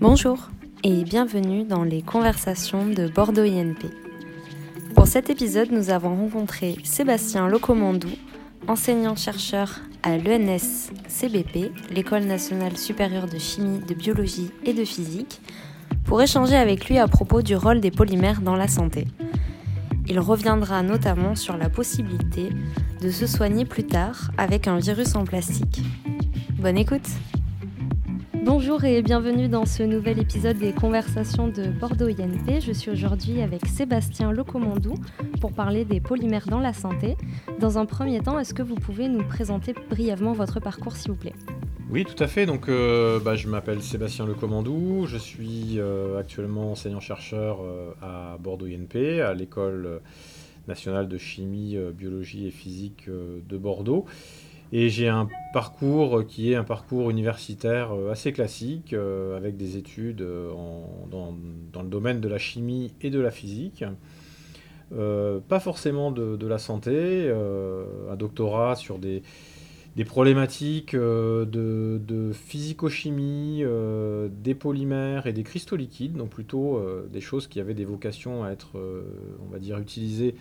Bonjour et bienvenue dans les conversations de Bordeaux INP. Pour cet épisode, nous avons rencontré Sébastien Locomandou, enseignant-chercheur à l'ENS CBP, l'École nationale supérieure de chimie, de biologie et de physique, pour échanger avec lui à propos du rôle des polymères dans la santé. Il reviendra notamment sur la possibilité de se soigner plus tard avec un virus en plastique. Bonne écoute Bonjour et bienvenue dans ce nouvel épisode des conversations de Bordeaux INP. Je suis aujourd'hui avec Sébastien Locomandou pour parler des polymères dans la santé. Dans un premier temps, est-ce que vous pouvez nous présenter brièvement votre parcours s'il vous plaît? Oui, tout à fait. Donc, euh, bah, je m'appelle Sébastien Lecomandou. Je suis euh, actuellement enseignant-chercheur euh, à Bordeaux INP, à l'école nationale de chimie, biologie et physique de Bordeaux. Et j'ai un parcours qui est un parcours universitaire assez classique, avec des études dans, le domaine de la chimie et de la physique. pas forcément de la santé, un doctorat sur des, problématiques euh, de, physico-chimie, euh, des polymères et des cristaux liquides, donc plutôt euh, des choses qui avaient des vocations à être, on va dire, utilisées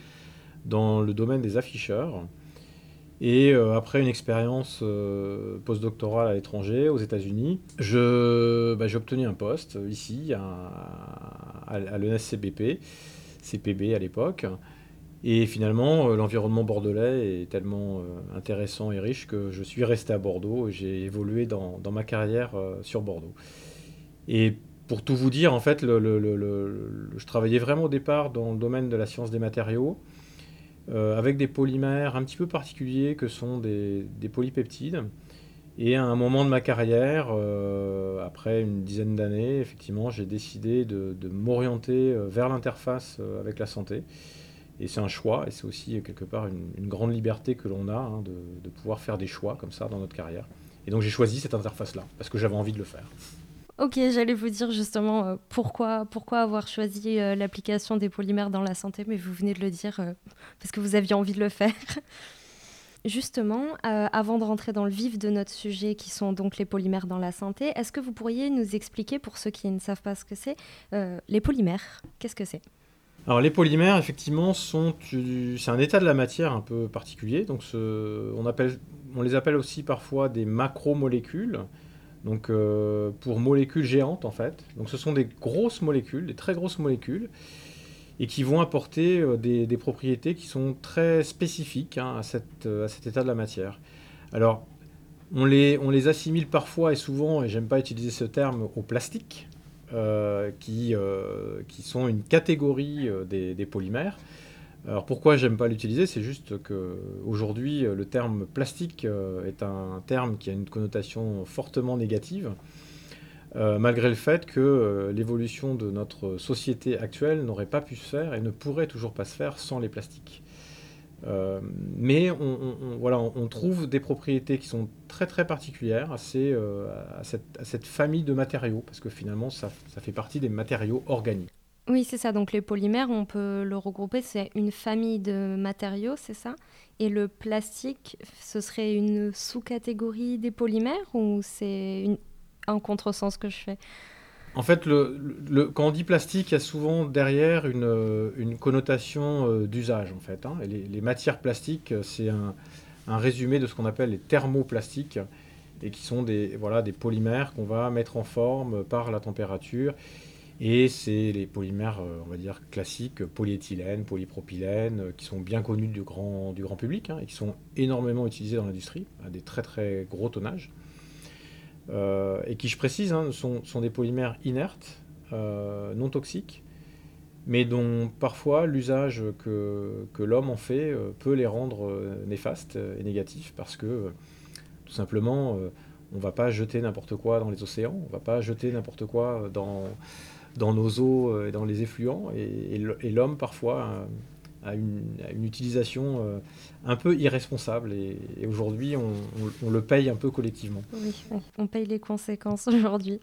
dans le domaine des afficheurs. Et après une expérience postdoctorale à l'étranger, aux États-Unis, bah, j'ai obtenu un poste ici à, à, l'ENSCBP, CPB à l'époque. Et finalement, euh, l'environnement bordelais est tellement euh, intéressant et riche que je suis resté à Bordeaux et j'ai évolué dans, ma carrière euh, sur Bordeaux. Et pour tout vous dire, en fait, je travaillais vraiment au départ dans le domaine de la science des matériaux, avec des polymères un petit peu particuliers que sont des, polypeptides. Et à un moment de ma carrière, après une dizaine d'années, effectivement, j'ai décidé de m'orienter vers l'interface avec la santé. Et c'est un choix, et c'est aussi euh, quelque part une, grande liberté que l'on a hein, de, pouvoir faire des choix comme ça dans notre carrière. Et donc j'ai choisi cette interface-là, parce que j'avais envie de le faire. Ok, j'allais vous dire justement euh, pourquoi, pourquoi avoir choisi euh, l'application des polymères dans la santé, mais vous venez de le dire parce que vous aviez envie de le faire. Justement, avant de rentrer dans le vif de notre sujet, qui sont donc les polymères dans la santé, est-ce que vous pourriez nous expliquer, pour ceux qui ne savent pas ce que c'est, les polymères? Qu'est-ce que c'est? Alors les polymères, effectivement, sont c'est un état de la matière un peu particulier. Donc on, on les appelle aussi parfois des macromolécules. Donc euh, pour molécules géantes en fait. Donc ce sont des grosses molécules, des très grosses molécules, et qui vont apporter euh, des, propriétés qui sont très spécifiques hein, à, cette, à, cet état de la matière. Alors on les, assimile parfois et souvent, et j'aime pas utiliser ce terme, au plastique. Euh, qui, euh, sont une catégorie euh, des, polymères. Alors pourquoi j'aime pas l'utiliser C'est juste que aujourd'hui le terme plastique est un terme qui a une connotation fortement négative, malgré le fait que l'évolution de notre société actuelle n'aurait pas pu se faire et ne pourrait toujours pas se faire sans les plastiques. Euh, mais on, trouve des propriétés qui sont très très particulières à, euh, cette, famille de matériaux, parce que finalement ça fait partie des matériaux organiques. Oui, c'est ça. Donc les polymères, on peut le regrouper, c'est une famille de matériaux, c'est ça? Et le plastique, ce serait une sous-catégorie des polymères ou c'est un contresens que je fais? En fait, le, quand on dit plastique, il y a souvent derrière une, une connotation euh, d'usage. En fait, hein. les, matières plastiques, euh, c'est un, résumé de ce qu'on appelle les thermoplastiques, et qui sont des, polymères qu'on va mettre en forme par la température. Et c'est les polymères, euh, on va dire, classiques, polyéthylène, polypropylène, qui sont bien connus du grand, du grand public, hein, et qui sont énormément utilisés dans l'industrie, à des très très gros tonnages. Euh, et qui, je précise, hein, sont, des polymères inertes, euh, non toxiques, mais dont parfois l'usage que, l'homme en fait euh, peut les rendre néfastes et négatifs, parce que tout simplement, on ne va pas jeter n'importe quoi dans les océans, on ne va pas jeter n'importe quoi dans, dans nos eaux et dans les effluents, et l'homme parfois à une, utilisation euh, un peu irresponsable. Et, aujourd'hui, on, le paye un peu collectivement. Oui, on paye les conséquences aujourd'hui.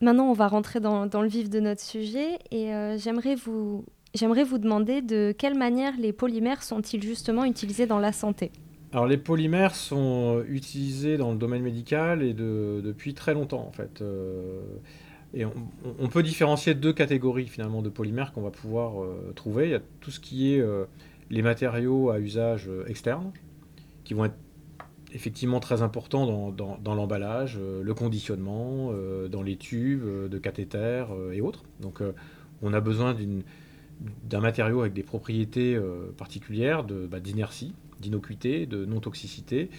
Maintenant, on va rentrer dans, le vif de notre sujet et euh, j'aimerais vous, j'aimerais vous demander de quelle manière les polymères sont-ils justement utilisés dans la santé? Alors les polymères sont utilisés dans le domaine médical et depuis très longtemps en fait. On, peut différencier deux catégories finalement de polymères qu'on va pouvoir trouver. Il y a tout ce qui est les matériaux à usage externe, qui vont être effectivement très important dans, l'emballage, euh, le conditionnement, euh, dans les tubes euh, de cathéter et autres. Donc on a besoin d'un matériau avec des propriétés particulières bah, d'inertie, d'innocuité, de non-toxicité,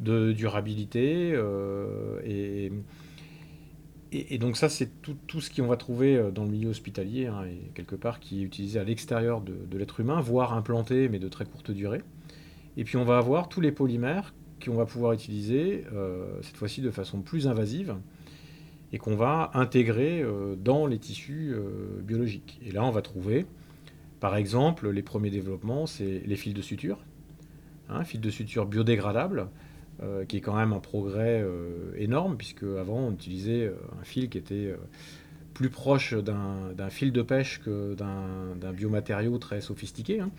de durabilité. Et, et, donc ça, c'est tout, ce qu'on va trouver dans le milieu hospitalier, hein, et quelque part qui est utilisé à l'extérieur de, l'être humain, voire implanté, mais de très courte durée. Et puis on va avoir tous les polymères qu'on va pouvoir utiliser, euh, cette fois-ci de façon plus invasive, et qu'on va intégrer euh, dans les tissus euh, biologiques. Et là, on va trouver, par exemple, les premiers développements, c'est les fils de suture, hein, fils de suture biodégradables, qui est quand même un progrès énorme, puisque avant on utilisait un fil qui était plus proche d'un fil de pêche que d'un biomatériau très sophistiqué. Hein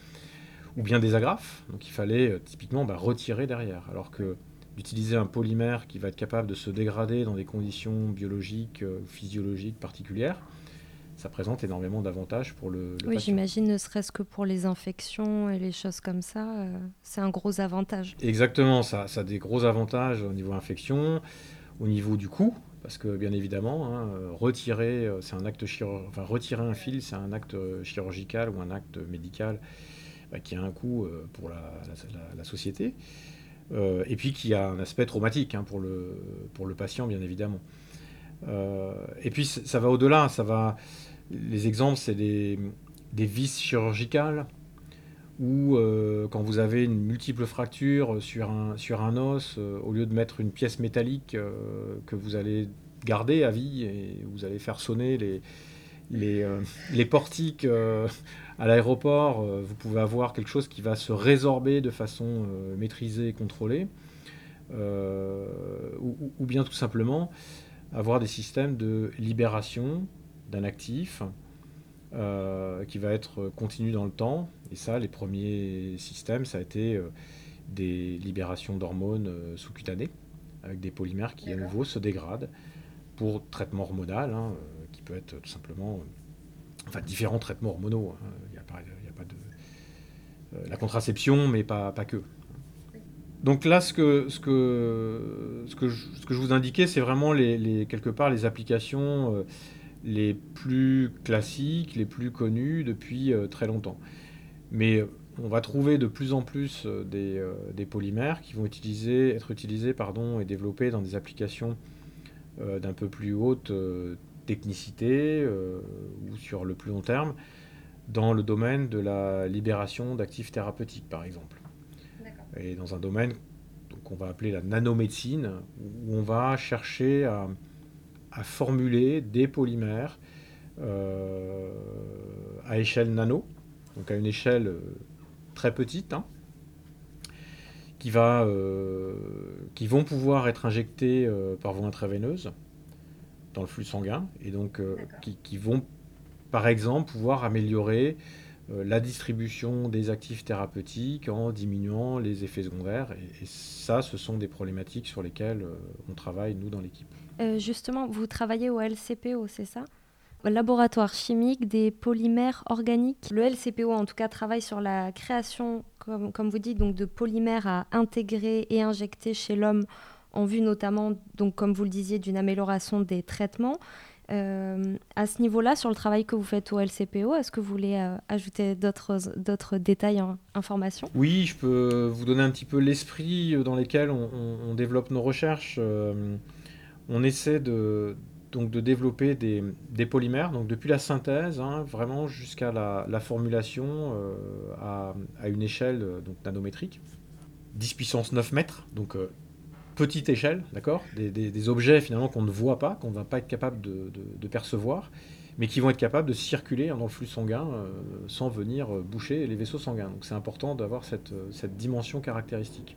ou bien des agrafes. Donc il fallait euh, typiquement bah, retirer derrière. Alors que d'utiliser un polymère qui va être capable de se dégrader dans des conditions biologiques, euh, physiologiques particulières, ça présente énormément d'avantages pour le, le oui, j'imagine, ne serait-ce que pour les infections et les choses comme ça, euh, c'est un gros avantage. Exactement, ça, ça a des gros avantages au niveau infection, au niveau du coût, parce que bien évidemment, hein, retirer, c'est un acte enfin, retirer un fil, c'est un acte chirurgical ou un acte médical bah, qui a un coût euh, pour la, société, euh, et puis qui a un aspect traumatique hein, pour, le, pour le patient, bien évidemment. Euh, et puis ça va au-delà, ça va. Les exemples, c'est des, vis chirurgicales ou quand vous avez une multiple fracture sur un, os, au lieu de mettre une pièce métallique que vous allez garder à vie et vous allez faire sonner les, portiques à l'aéroport, euh, vous pouvez avoir quelque chose qui va se résorber de façon euh, maîtrisée et contrôlée, euh, ou, bien tout simplement avoir des systèmes de libération d'un actif qui va être continu dans le temps. Et ça, les premiers systèmes, ça a été des libérations d'hormones sous-cutanées, avec des polymères qui à nouveau se dégradent pour traitement hormonal, hein, qui peut être tout simplement enfin différents traitements hormonaux. Hein. Il n'y a, pas de euh, la contraception, mais pas, pas que. Donc là, ce que, ce que, ce que, je, ce que je vous indiquais, c'est vraiment les, quelque part les applications euh, les plus classiques, les plus connues depuis euh, très longtemps. Mais on va trouver de plus en plus des, des polymères qui vont utiliser, être utilisés pardon, et développés dans des applications d'un peu plus haute technicité euh, ou sur le plus long terme dans le domaine de la libération d'actifs thérapeutiques, par exemple. Et dans un domaine qu'on va appeler la nanomédecine, où on va chercher à, formuler des polymères euh, à échelle nano, donc à une échelle euh, très petite, hein, qui, va, qui vont pouvoir être injectés par voie intraveineuse dans le flux sanguin et donc euh, qui, vont par exemple pouvoir améliorer euh, la distribution des actifs thérapeutiques en diminuant les effets secondaires. Et, ça, ce sont des problématiques sur lesquelles euh, on travaille, nous, dans l'équipe. justement, vous travaillez au LCPO, c'est ça? Laboratoire chimique des polymères organiques. Le LCPO, en tout cas, travaille sur la création, comme, comme vous dites, donc de polymères à intégrer et injecter chez l'homme en vue notamment, donc comme vous le disiez, d'une amélioration des traitements. Euh, à ce niveau-là, sur le travail que vous faites au LCPO, est-ce que vous voulez euh, ajouter d'autres détails, informations? Oui, je peux vous donner un petit peu l'esprit dans lequel on, développe nos recherches. Euh, on essaie de, donc de développer des, polymères, donc depuis la synthèse, hein, vraiment jusqu'à la, formulation à, à, une échelle donc nanométrique, 10 puissance 9 mètres, petite échelle, d'accord des, objets finalement qu'on ne voit pas, qu'on ne va pas être capable de, percevoir, mais qui vont être capables de circuler dans le flux sanguin euh, sans venir euh, boucher les vaisseaux sanguins. Donc c'est important d'avoir cette, euh, cette, dimension caractéristique.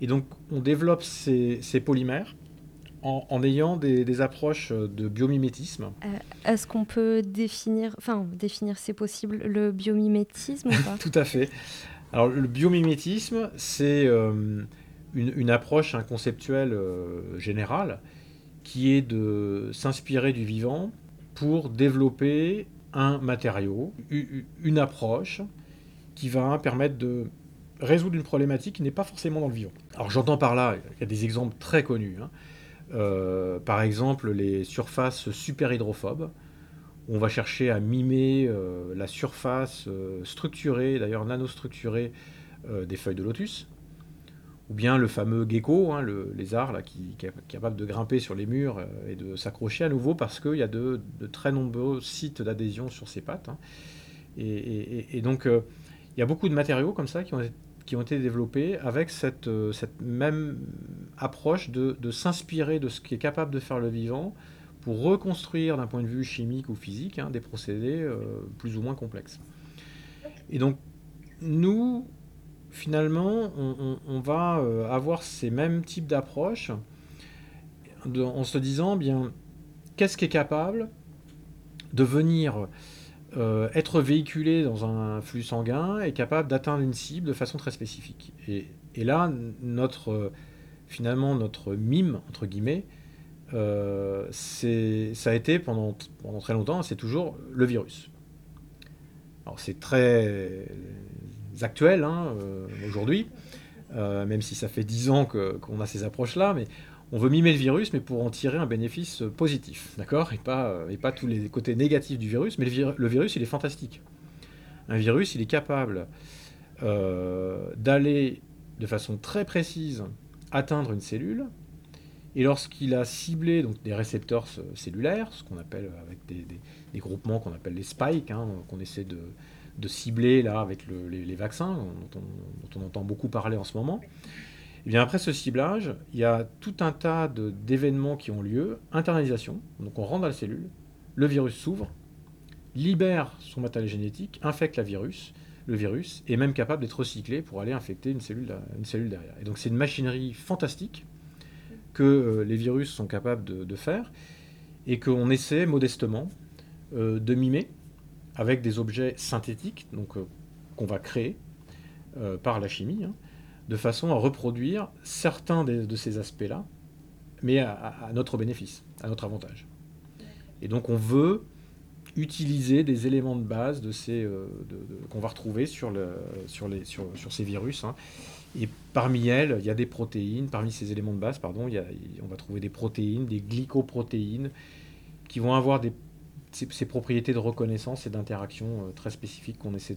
Et donc on développe ces, polymères en, ayant des, approches de biomimétisme. Est-ce qu'on peut définir, enfin définir c'est possible, le biomimétisme ou pas? Tout à fait. Alors le biomimétisme, c'est une, approche un conceptuelle générale qui est de s'inspirer du vivant pour développer un matériau, une approche qui va permettre de résoudre une problématique qui n'est pas forcément dans le vivant. Alors j'entends par là, il y a des exemples très connus. Hein. Euh, par exemple, les surfaces super hydrophobes. on va chercher à mimer euh, la surface euh, structurée, d'ailleurs nanostructurée, des feuilles de lotus ou bien le fameux gecko, hein, le lézard là, qui, est capable de grimper sur les murs euh, et de s'accrocher à nouveau parce qu'il y a de, très nombreux sites d'adhésion sur ses pattes. Hein. Et, donc, euh, il y a beaucoup de matériaux comme ça qui ont, été développés avec cette, euh, même approche de, s'inspirer de ce qui est capable de faire le vivant pour reconstruire d'un point de vue chimique ou physique hein, des procédés plus ou moins complexes. Et donc, nous, finalement, on, va euh, avoir ces mêmes types d'approches en se disant, bien, qu'est-ce qui est capable de venir euh, être véhiculé dans un flux sanguin et capable d'atteindre une cible de façon très spécifique. Et, là, notre, finalement, notre mime, entre guillemets, euh, ça a été pendant, pendant très longtemps, c'est toujours le virus. Alors c'est très actuels hein, euh, aujourd'hui, euh, même si ça fait dix ans qu'on a ces approches-là, mais on veut mimer le virus, mais pour en tirer un bénéfice positif, d'accord et pas, tous les côtés négatifs du virus, mais le, virus, il est fantastique. Un virus, il est capable euh, d'aller de façon très précise atteindre une cellule, et lorsqu'il a ciblé des récepteurs cellulaires, ce qu'on appelle avec des, groupements qu'on appelle les spikes, hein, qu'on essaie de, de cibler là avec les, vaccins, dont on, entend beaucoup parler en ce moment. Eh bien après ce ciblage, il y a tout un tas d'événements qui ont lieu. Internalisation, donc on rentre dans la cellule, le virus s'ouvre, libère son matériel génétique, infecte la virus, le virus est même capable d'être recyclé pour aller infecter une cellule, une cellule derrière. Et donc c'est une machinerie fantastique que euh, les virus sont capables de, faire et qu'on essaie modestement euh, de mimer avec des objets synthétiques, donc euh, qu'on va créer euh, par la chimie, hein, de façon à reproduire certains de ces aspects-là, mais à, notre bénéfice, à notre avantage. Et donc on veut utiliser des éléments de base de ces, euh, qu'on va retrouver sur, le, sur, les, sur, ces virus. Hein. Et parmi elles, il y a des protéines, parmi ces éléments de base, pardon, il y a, on va trouver des protéines, des glycoprotéines, qui vont avoir des ces, propriétés de reconnaissance et d'interaction euh, très spécifiques qu'on essaie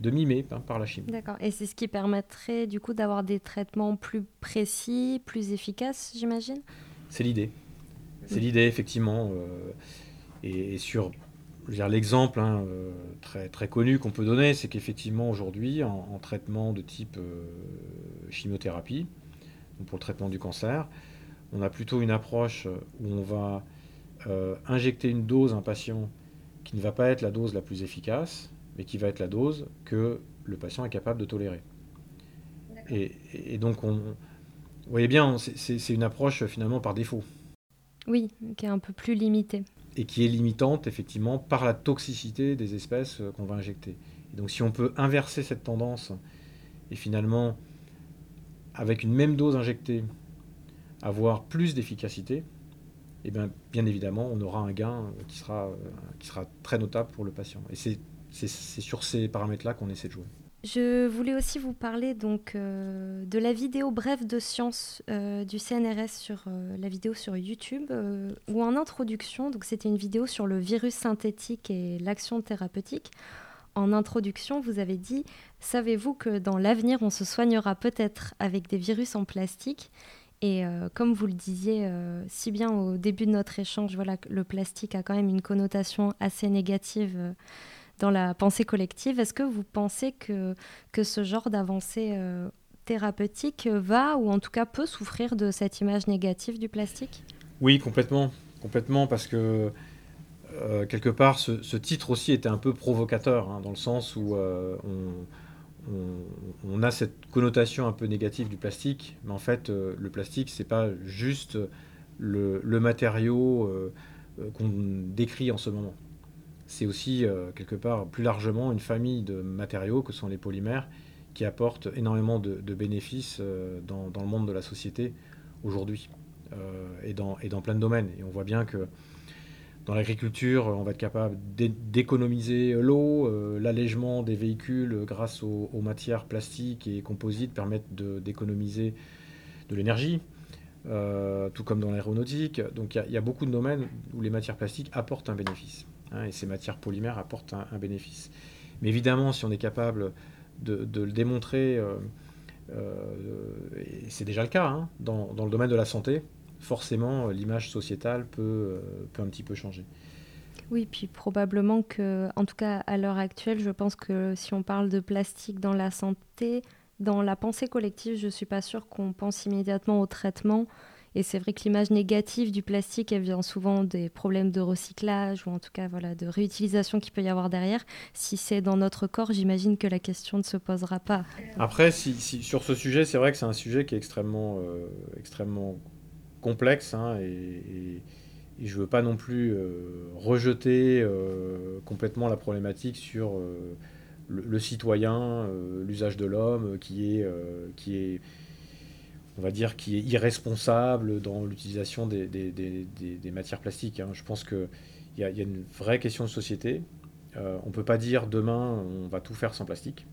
de mimer hein, par la chimie. D'accord. Et c'est ce qui permettrait du coup d'avoir des traitements plus précis, plus efficaces, j'imagine? C'est l'idée. C'est l'idée, effectivement. Euh, et, sur l'exemple hein, euh, très, très connu qu'on peut donner, c'est qu'effectivement aujourd'hui, en, traitement de type chimiothérapie, pour le traitement du cancer, on a plutôt une approche où on va euh, injecter une dose à un patient qui ne va pas être la dose la plus efficace, mais qui va être la dose que le patient est capable de tolérer. Et, donc, on, vous voyez bien, c'est une approche finalement par défaut. Oui, qui est un peu plus limitée. Et qui est limitante, effectivement, par la toxicité des espèces euh, qu'on va injecter. Et donc, si on peut inverser cette tendance et finalement, avec une même dose injectée, avoir plus d'efficacité, et bien, bien évidemment, on aura un gain qui sera, euh, qui sera très notable pour le patient. Et c'est sur ces paramètres-là qu'on essaie de jouer. Je voulais aussi vous parler donc euh, de la vidéo brève de science euh, du CNRS sur la vidéo sur YouTube où en introduction c'était une vidéo sur le virus synthétique et l'action thérapeutique. En introduction, vous avez dit savez-vous que dans l'avenir on se soignera peut-être avec des virus en plastique? Et euh, comme vous le disiez euh, si bien au début de notre échange, le plastique a quand même une connotation assez négative euh, dans la pensée collective. Est-ce que vous pensez que, que ce genre d'avancée thérapeutique va, ou en tout cas peut souffrir de cette image négative du plastique? Oui, complètement. Complètement, parce que quelque part, ce, titre aussi était un peu provocateur, hein, dans le sens où on on, a cette connotation un peu négative du plastique, mais en fait, euh, le plastique, c'est pas juste le, matériau euh, euh, qu'on décrit en ce moment. C'est aussi, quelque part, plus largement, une famille de matériaux que sont les polymères qui apporte énormément de, bénéfices dans, le monde de la société aujourd'hui et, dans, et dans plein de domaines. Et on voit bien que dans l'agriculture, on va être capable d'économiser l'eau, l'allègement des véhicules grâce aux, matières plastiques et composites permettent d'économiser de l'énergie. Euh, tout comme dans l'aéronautique. Donc il y, a beaucoup de domaines où les matières plastiques apportent un bénéfice. Hein, et ces matières polymères apportent un, bénéfice. Mais évidemment, si on est capable de, le démontrer, euh, euh, et c'est déjà le cas hein, dans, le domaine de la santé, forcément l'image sociétale peut, peut un petit peu changer. Oui, puis probablement que, en tout cas à l'heure actuelle, je pense que si on parle de plastique dans la santé, dans la pensée collective, je ne suis pas sûre qu'on pense immédiatement au traitement. Et c'est vrai que l'image négative du plastique, elle vient souvent des problèmes de recyclage ou en tout cas voilà, de réutilisation qu'il peut y avoir derrière. Si c'est dans notre corps, j'imagine que la question ne se posera pas. Après, si, sur ce sujet, c'est vrai que c'est un sujet qui est extrêmement, euh, extrêmement complexe hein, et, je ne veux pas non plus euh, rejeter euh, complètement la problématique sur le, citoyen, euh, l'usage de l'homme, qui est, euh, qui est, on va dire, qui est irresponsable dans l'utilisation des, des, matières plastiques. Hein. Je pense qu'il y, y, a une vraie question de société. Euh, on ne peut pas dire demain on va tout faire sans plastique.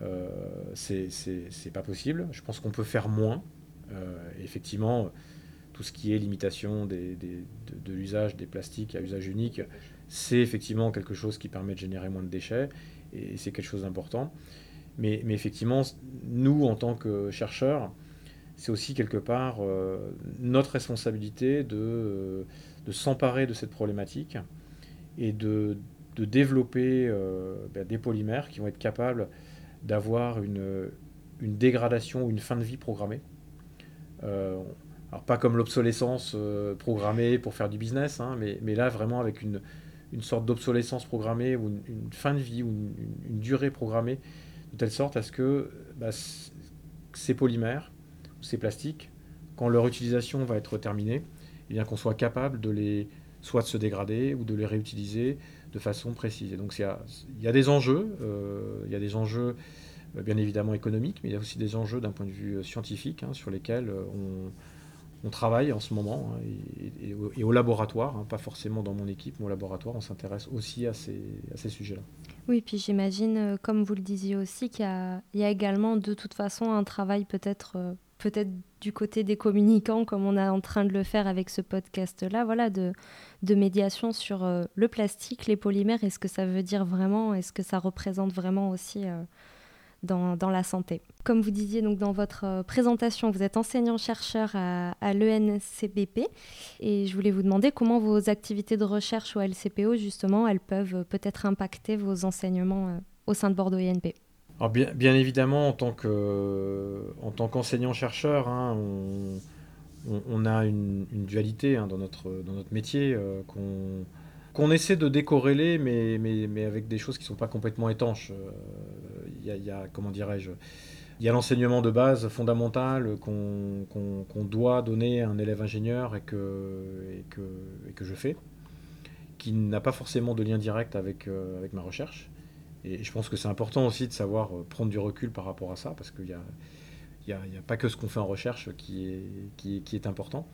Euh, c'est pas possible. Je pense qu'on peut faire moins. effectivement, tout ce qui est limitation de, l'usage des plastiques à usage unique, c'est effectivement quelque chose qui permet de générer moins de déchets et c'est quelque chose d'important. Mais, effectivement, nous, en tant que chercheurs, c'est aussi quelque part euh, notre responsabilité de, euh, de s'emparer de cette problématique et de, développer euh, ben, des polymères qui vont être capables d'avoir une dégradation ou une fin de vie programmée. Alors pas comme l'obsolescence programmée pour faire du business, hein, mais, mais, là vraiment avec une, une sorte d'obsolescence programmée ou une, fin de vie ou une, durée programmée, de telle sorte à ce que bah, ces polymères, ces plastiques, quand leur utilisation va être terminée, eh bien qu'on soit capable de les soit de se dégrader ou de les réutiliser de façon précise. donc il y, a, des enjeux, euh, il y a des enjeux euh, bien évidemment économiques, mais il y a aussi des enjeux d'un point de vue scientifique hein, sur lesquels on, on travaille en ce moment hein, et, au, laboratoire, hein, pas forcément dans mon équipe, mais au laboratoire, on s'intéresse aussi à ces, sujets-là. Oui, puis j'imagine, euh, comme vous le disiez aussi, qu'il y, a également de toute façon un travail peut-être euh, peut-être du côté des communicants, comme on est en train de le faire avec ce podcast-là, voilà, de, médiation sur euh, le plastique, les polymères, est-ce que ça veut dire vraiment, est-ce que ça représente vraiment aussi dans, la santé. Comme vous disiez donc dans votre euh, présentation, vous êtes enseignant-chercheur à, l'ENCBP et je voulais vous demander comment vos activités de recherche au LCPO, justement, elles peuvent euh, peut-être impacter vos enseignements euh, au sein de Bordeaux INP. Alors bien, évidemment, en tant qu'enseignant-chercheur, hein, on, a une, dualité hein, dans notre métier qu'on qu'on essaie de décorréler, mais, mais, mais, avec des choses qui ne sont pas complètement étanches. Il euh, y, a, comment dirais-je, il y a l'enseignement de base fondamental qu'on doit donner à un élève ingénieur et que, et que, et que je fais, qui n'a pas forcément de lien direct avec, euh, avec ma recherche. Et je pense que c'est important aussi de savoir euh, prendre du recul par rapport à ça, parce qu'il n'y a, il y a, a, pas que ce qu'on fait en recherche qui est, qui est important.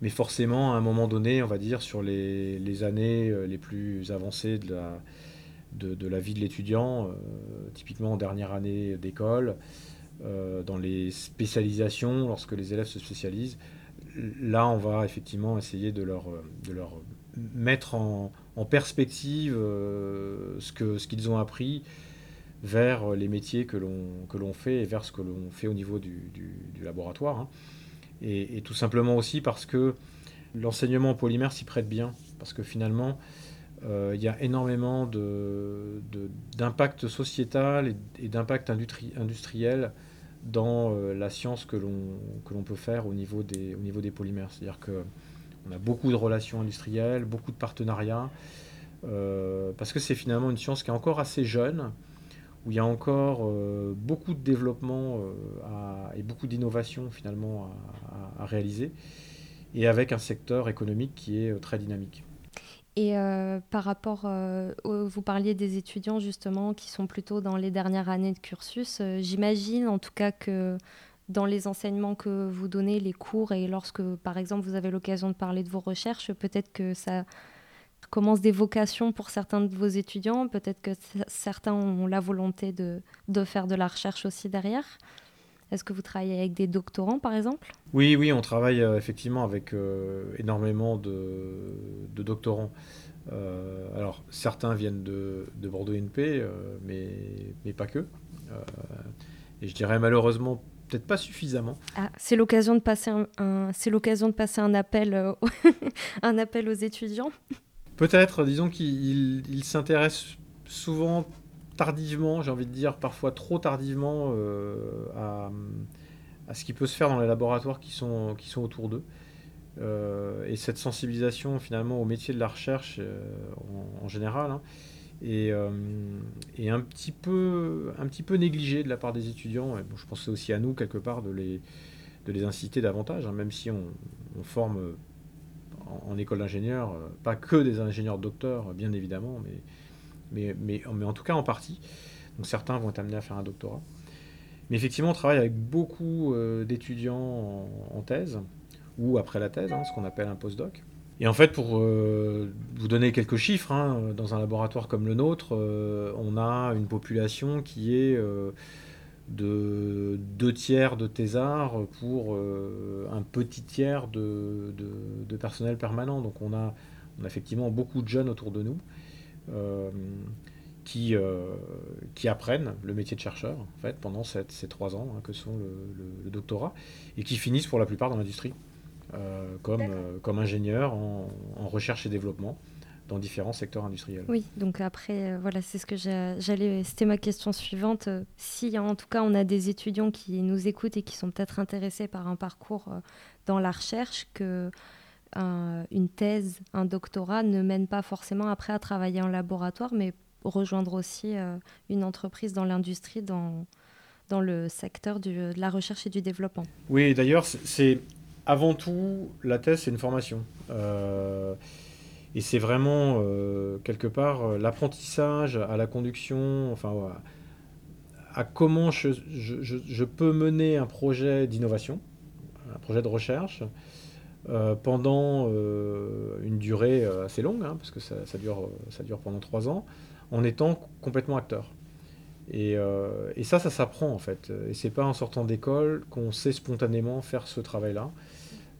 Mais forcément, à un moment donné, on va dire, sur les, années euh, les plus avancées de la, vie de l'étudiant, euh, typiquement en dernière année d'école, euh, dans les spécialisations, lorsque les élèves se spécialisent, là, on va effectivement essayer de leur, mettre en, perspective ce qu'ils ont appris vers les métiers que l'on fait et vers ce que l'on fait au niveau du, du, laboratoire. Hein et, tout simplement aussi parce que l'enseignement en polymère s'y prête bien, parce que finalement, euh, il y a énormément d'impact sociétal et, d'impact industriel dans euh, la science que l'on peut faire au niveau des, au niveau des polymères. C'est-à-dire qu'on a beaucoup de relations industrielles, beaucoup de partenariats, euh, parce que c'est finalement une science qui est encore assez jeune, où il y a encore euh, beaucoup de développement euh, et beaucoup d'innovation finalement à, réaliser, et avec un secteur économique qui est euh, très dynamique. Et par rapport, vous parliez des étudiants justement qui sont plutôt dans les dernières années de cursus. J'imagine en tout cas que dans les enseignements que vous donnez, les cours, et lorsque, par exemple, vous avez l'occasion de parler de vos recherches, peut-être que ça commence des vocations pour certains de vos étudiants, peut-être que certains ont la volonté de, de, faire de la recherche aussi derrière. Est-ce que vous travaillez avec des doctorants, par exemple? Oui, oui, on travaille euh, effectivement avec euh, énormément de, de doctorants. Euh, alors, certains viennent de, de Bordeaux NP, mais, mais pas que. et je dirais malheureusement peut-être pas suffisamment. Ah, c'est l'occasion de passer un, c'est l'occasion de passer un appel, un appel aux étudiants? Peut-être, disons qu'ils s'intéressent souvent tardivement, j'ai envie de dire parfois trop tardivement euh, à, ce qui peut se faire dans les laboratoires qui sont, qui sont autour d'eux. Euh, et cette sensibilisation finalement au métier de la recherche en, général, hein, euh, et, un, petit peu, un petit peu négligé de la part des étudiants. Bon, je pense aussi à nous, quelque part, de les, de les inciter davantage, hein, même si on, forme en, école d'ingénieur, euh, pas que des ingénieurs docteurs, bien évidemment, mais, mais, mais, mais, en tout cas en partie. Donc certains vont être amenés à faire un doctorat. Mais effectivement, on travaille avec beaucoup euh, d'étudiants en, thèse, ou après la thèse, hein, ce qu'on appelle un postdoc. Et en fait, pour euh, vous donner quelques chiffres, hein, dans un laboratoire comme le nôtre, on a une population qui est de deux tiers de thésards pour un petit tiers de, personnel permanent. Donc on a, on a, effectivement beaucoup de jeunes autour de nous qui, qui apprennent le métier de chercheur en fait, pendant ces trois ans hein, que sont le doctorat et qui finissent pour la plupart dans l'industrie. Euh, comme, euh, comme ingénieur en, recherche et développement dans différents secteurs industriels. Oui, donc après, euh, voilà, c'est ce que j'allais. C'était ma question suivante. si en tout cas on a des étudiants qui nous écoutent et qui sont peut-être intéressés par un parcours dans la recherche, que une thèse, un doctorat ne mène pas forcément après à travailler en laboratoire, mais rejoindre aussi une entreprise dans l'industrie, dans, dans le secteur de la recherche et du développement. Oui, d'ailleurs, c'est avant tout, la thèse, c'est une formation. Euh, et c'est vraiment, euh, quelque part, euh, l'apprentissage à la conduction, enfin, à, comment je, peux mener un projet d'innovation, un projet de recherche, pendant une durée assez longue, hein, parce que ça, dure, ça dure pendant trois ans, en étant complètement acteur. Et, et ça, ça s'apprend en fait. Et c'est pas en sortant d'école qu'on sait spontanément faire ce travail-là.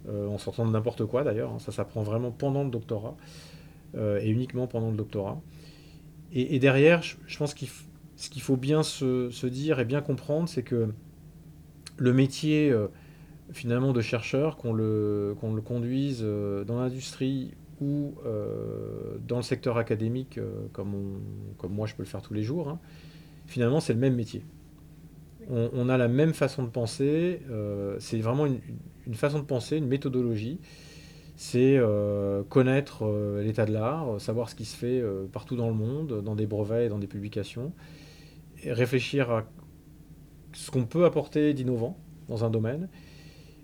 Euh, en sortant de n'importe quoi d'ailleurs, hein. ça s'apprend vraiment pendant le doctorat, euh, et uniquement pendant le doctorat. Et, derrière, je, pense qu'il ce qu'il faut bien se, dire et bien comprendre, c'est que le métier euh, finalement de chercheur, qu'on le, qu'on le conduise dans l'industrie ou dans le secteur académique, comme, comme moi je peux le faire tous les jours, hein, finalement c'est le même métier. On, a la même façon de penser, c'est vraiment une, façon de penser, une méthodologie. C'est euh, connaître euh, l'état de l'art, euh, savoir ce qui se fait partout dans le monde, dans des brevets et dans des publications, réfléchir à ce qu'on peut apporter d'innovant dans un domaine,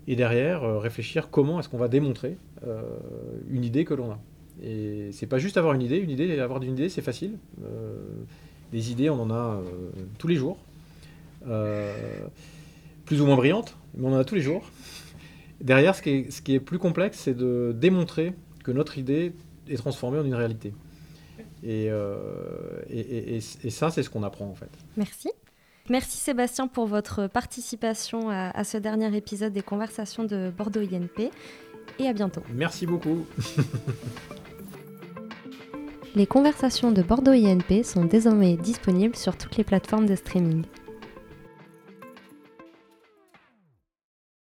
et derrière réfléchir comment est-ce qu'on va démontrer une idée que l'on a. Et c'est pas juste avoir une idée, une idée, avoir une idée, c'est facile. des idées, on en a tous les jours, plus ou moins brillantes, mais on en a tous les jours. Derrière, ce qui est, ce qui est plus complexe, c'est de démontrer que notre idée est transformée en une réalité. Et, euh, et, et, ça, c'est ce qu'on apprend en fait. Merci. Merci Sébastien pour votre participation à, à, ce dernier épisode des conversations de Bordeaux INP et à bientôt. Merci beaucoup. Les conversations de Bordeaux INP sont désormais disponibles sur toutes les plateformes de streaming.